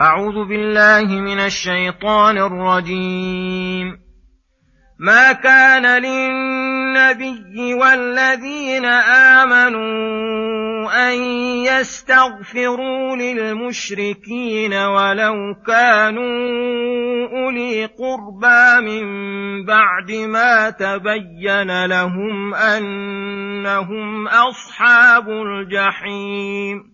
أعوذ بالله من الشيطان الرجيم. ما كان للنبي والذين آمنوا أن يستغفروا للمشركين ولو كانوا أولي قربى من بعد ما تبين لهم أنهم أصحاب الجحيم.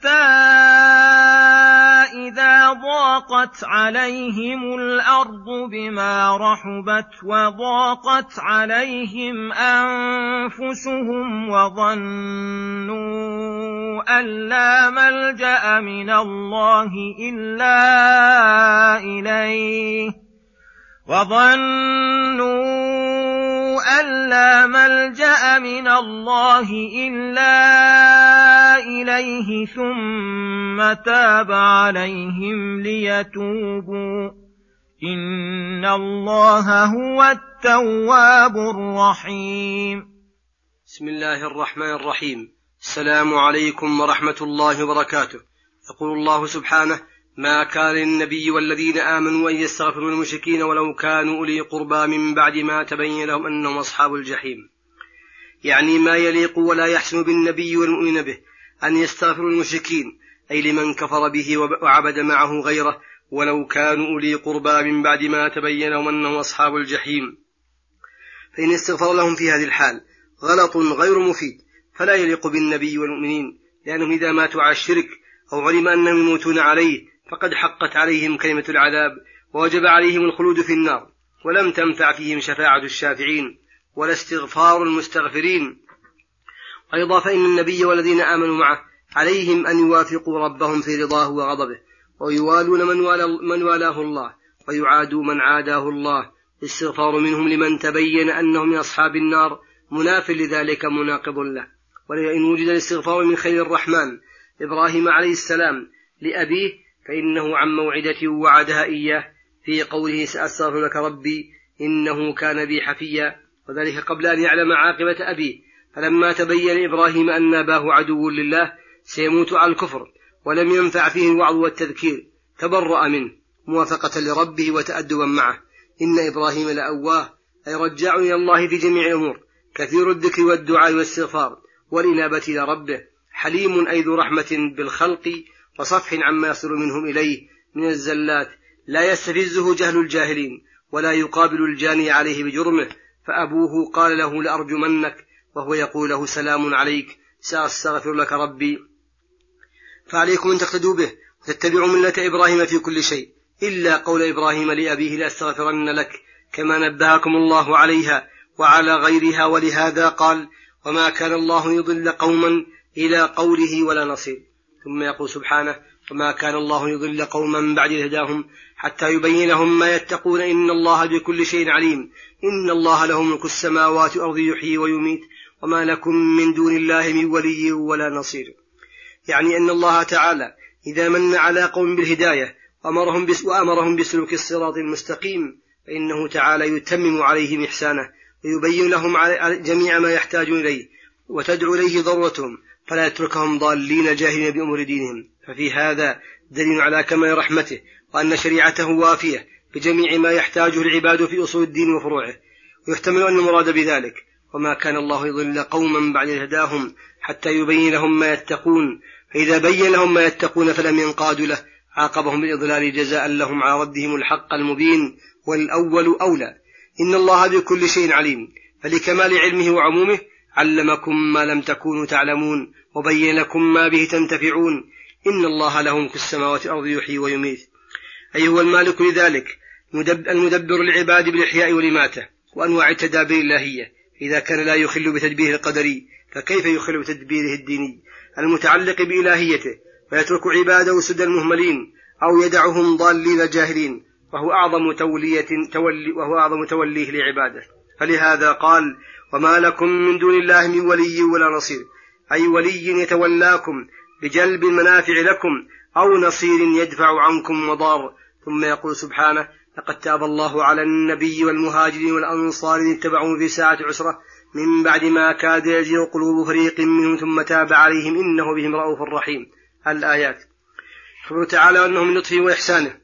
حتى إذا ضاقت عليهم الأرض بما رحبت وضاقت عليهم أنفسهم وظنوا أن لا ملجأ من الله إلا إليه وظنوا أن لا ملجأ من الله إلا إليه ثم تاب عليهم ليتوبوا إن الله هو التواب الرحيم بسم الله الرحمن الرحيم. السلام عليكم ورحمة الله وبركاته. يقول الله سبحانه ما كان للنبي والذين آمنوا أن يستغفروا للمشركين ولو كانوا أولي قربى من بعد ما تبين لهم أنهم أصحاب الجحيم. يعني ما يليق ولا يحسن بالنبي والمؤمن به أن يستغفروا للمشركين أي لمن كفر به وعبد معه غيره ولو كانوا أولي قربى من بعد ما تبين لهم أنهم أصحاب الجحيم. فإن استغفر لهم في هذه الحال غلط غير مفيد فلا يليق بالنبي والمؤمنين لأنهم إذا ماتوا على الشرك أو علم أنهم يموتون عليه فقد حقت عليهم كلمة العذاب ووجب عليهم الخلود في النار ولم تنفع فيهم شفاعة الشافعين ولا استغفار المستغفرين. أيضا فإن النبي والذين آمنوا معه عليهم أن يوافقوا ربهم في رضاه وغضبه ويوالون من, من والاه الله ويعادوا من عاداه الله الاستغفار منهم لمن تبين أنه من أصحاب النار مناف لذلك مناقض له. ولئن وجد الاستغفار من خير الرحمن إبراهيم عليه السلام لأبيه فإنه عن موعدته وعدها إياه. في قوله سأستغفر لك ربي إنه كان بي حفيا. وذلك قبل أن يعلم عاقبة أبيه فلما تبين إبراهيم أن أباه عدو لله سيموت على الكفر ولم ينفع فيه الوعظ والتذكير. تبرأ منه موافقة لربه وتأدبا معه. إن إبراهيم لأواه أي رجاع إلى الله في جميع الأمور. كثير الذكر والدعاء والإستغفار والإنابة إلى ربه. حليم أي ذو رحمة بالخلق وصفح عما يصل منهم إليه من الزلات. لا يستفزه جهل الجاهلين ولا يقابل الجاني عليه بجرمه. فأبوه قال له لأرجمنك وهو يقول له سلام عليك سأستغفر لك ربي. فعليكم أن تقتدوا به وتتبعوا ملة إبراهيم في كل شيء إلا قول إبراهيم لأبيه لأستغفرن لك كما نبهكم الله عليها وعلى غيرها ولهذا قال وما كان الله يضل قوما إلى قوله ولا نصير. ثم يقول سبحانه وما كان الله يضل قوما بعد هداهم حتى يبين لهم ما يتقون إن الله بكل شيء عليم إن الله له ملك السماوات والأرض يحيي ويميت وما لكم من دون الله من ولي ولا نصير. يعني أن الله تعالى إذا من على قوم بالهداية أمرهم وأمرهم بسلوك الصراط المستقيم فإنه تعالى يتمم عليهم إحسانه ويبين لهم جميع ما يحتاجون إليه وتدعو إليه ضرورتهم فلا يتركهم ضالين جاهلين بأمور دينهم. ففي هذا دليل على كمال رحمته وأن شريعته وافية بجميع ما يحتاجه العباد في أصول الدين وفروعه. ويحتمل أن المراد بذلك وما كان الله يضل قوما بعد هداهم حتى يبين لهم ما يتقون. فإذا بين لهم ما يتقون فلم ينقادوا له. عاقبهم بالإضلال جزاء لهم على ردهم الحق المبين والأول أولى. إن الله بكل شيء عليم. فلكمال علمه وعمومه علمكم ما لم تكونوا تعلمون وبين لكم ما به تنتفعون. إن الله له ملك السماوات والأرض يحيي ويميت. أي هو المالك لذلك المدبر للعباد بالإحياء والإماتة وأنواع التدابير الإلهية. إذا كان لا يخل بتدبيره القدري فكيف يخل بتدبيره الديني؟ المتعلق بإلهيته فيترك عباده سدى المهملين أو يدعهم ضالين جاهلين. وهو أعظم تولية تولي وهو أعظم توليه لعباده. فلهذا قال وما لكم من دون الله من ولي ولا نصير. أي ولي يتولاكم بجلب المنافع لكم أو نصير يدفع عنكم مضار. ثم يقول سبحانه لقد تاب الله على النبي والمهاجرين والأنصار الذين اتبعوه في ساعة عسرة. من بعد ما كاد يزيغ قلوب فريق منهم ثم تاب عليهم إنه بهم رؤوف رحيم. الآيات. يخبر تعالى أنه من لطفه وإحسانه.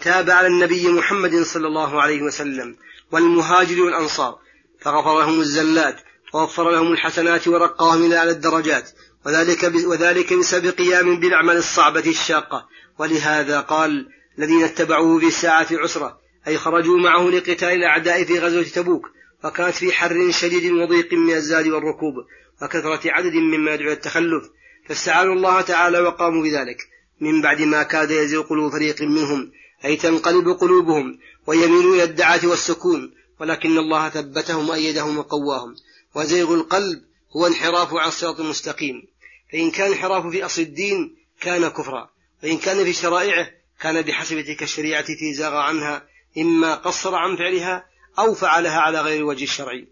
تاب على النبي محمد صلى الله عليه وسلم والمهاجر والأنصار. فغفر لهم الزلات ووفر لهم الحسنات ورقاهم إلى أعلى الدرجات. وذلك وذلك بسبب قيام بالأعمال الصعبة الشاقة. ولهذا قال الذين اتبعوه في ساعة عسرة أي خرجوا معه لقتال الأعداء في غزوة تبوك وكانت في حر شديد وضيق من الزاد والركوب وكثرة عدد مما يدعو التخلف. فاستعانوا الله تعالى وقاموا بذلك. من بعد ما كاد يزيغ قلوب فريق منهم أي تنقلب قلوبهم ويميلون إلى الدعاة والسكون. ولكن الله ثبتهم وأيدهم وقواهم. وزيغ القلب هو انحراف عن الصراط المستقيم. فإن كان انحراف في أصل الدين كان كفرا. وإن كان في شرائعه كان بحسب تلك الشريعة التي زاغ عنها إما قصر عن فعلها أو فعلها على غير الوجه الشرعي.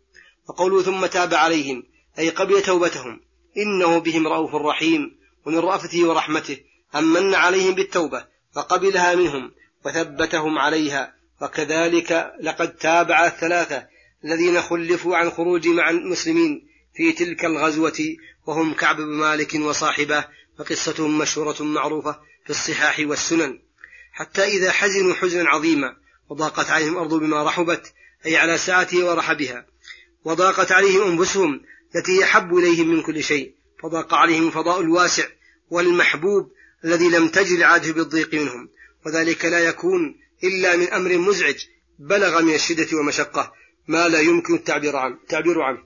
وقوله ثم تاب عليهم أي قبل توبتهم إنه بهم رؤوف رحيم ومن رأفته ورحمته أمن عليهم بالتوبة فقبلها منهم وثبتهم عليها وكذلك لقد تابع الثلاثة الذين خلفوا عن خروج مع المسلمين في تلك الغزوة وهم كعب بن مالك وصاحبه وقصتهم مشهورة معروفة في الصحاح والسنن. حتى إذا حزنوا حزنا عظيما وضاقت عليهم الأرض بما رحبت أي على ساعته ورحبها وضاقت عليهم أنفسهم التي يحب إليهم من كل شيء. فضاق عليهم الفضاء الواسع والمحبوب الذي لم تجد عاده بالضيق منهم. وذلك لا يكون إلا من أمر مزعج بلغ من الشدة والمشقة ما لا يمكن التعبير عنه, التعبير عنه.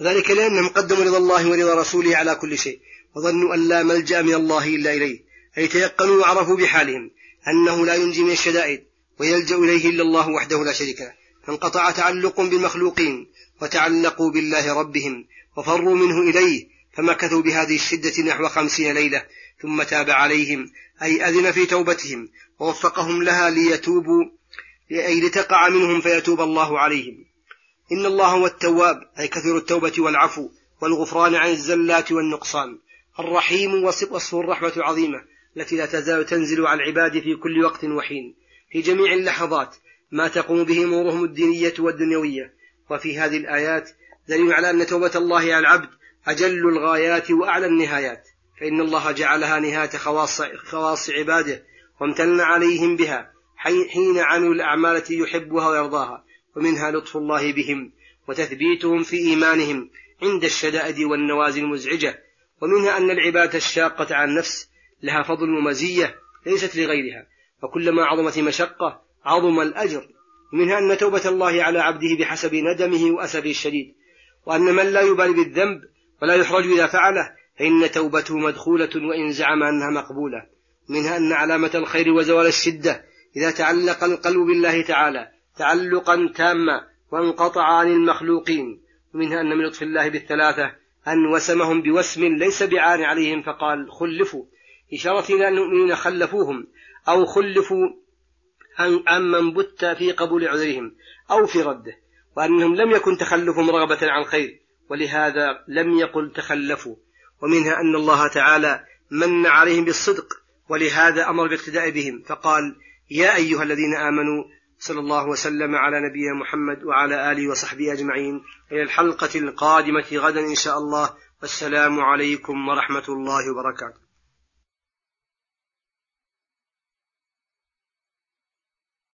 وذلك لأنهم قدموا رضا الله ورضا رسوله على كل شيء. وظنوا أن لا ملجأ من الله إلا إليه. أي تيقنوا وعرفوا بحالهم أنه لا ينجي من الشدائد ويلجأ إليه إلا الله وحده لا شريك له. فانقطع تعلق بالمخلوقين وتعلقوا بالله ربهم وفروا منه إليه فمكثوا بهذه الشدة نحو خمسين ليلة ثم تاب عليهم أي أذن في توبتهم ووفقهم لها ليتوبوا أي لتقع منهم فيتوب الله عليهم. إن الله هو التواب أي كثير التوبة والعفو والغفران عن الزلات والنقصان. الرحيم وصفه الرحمة العظيمة التي لا تزال تنزل على العباد في كل وقت وحين. في جميع اللحظات ما تقوم به أمورهم الدينية والدنيوية. وفي هذه الآيات دليل على أن توبة الله على العبد أجل الغايات وأعلى النهايات فإن الله جعلها نهاية خواص, خواص عباده وامتن عليهم بها حين عملوا الأعمال التي يحبها ويرضاها ومنها لطف الله بهم وتثبيتهم في إيمانهم عند الشدائد والنوازل المزعجة ومنها أن العبادة الشاقة على النفس لها فضل ومزية ليست لغيرها وكلما عظمت المشقة عظم الأجر منها أن توبة الله على عبده بحسب ندمه وأسفه الشديد وأن من لا يبالي بالذنب ولا يحرج إذا فعله فإن توبته مدخولة وإن زعم أنها مقبولة. منها أن علامة الخير وزوال الشدة. إذا تعلق القلب بالله تعالى تعلقا تاما وانقطع عن المخلوقين. ومنها أن من لطف الله بالثلاثة أن وسمهم بوسم ليس بعار عليهم فقال خلفوا. إشارة إلى أن المؤمنين خلفوهم أو خلفوا عن من بت في قبول عذرهم أو في رده. وأنهم لم يكن تخلفهم رغبة عن خير ولهذا لم يقل تخلفوا. ومنها أن الله تعالى من عليهم بالصدق ولهذا أمر بالاقتداء بهم. فقال يا أيها الذين آمنوا صلى الله وسلم على نبينا محمد وعلى آله وصحبه أجمعين. إلى الحلقة القادمة غدا إن شاء الله. والسلام عليكم ورحمة الله وبركاته.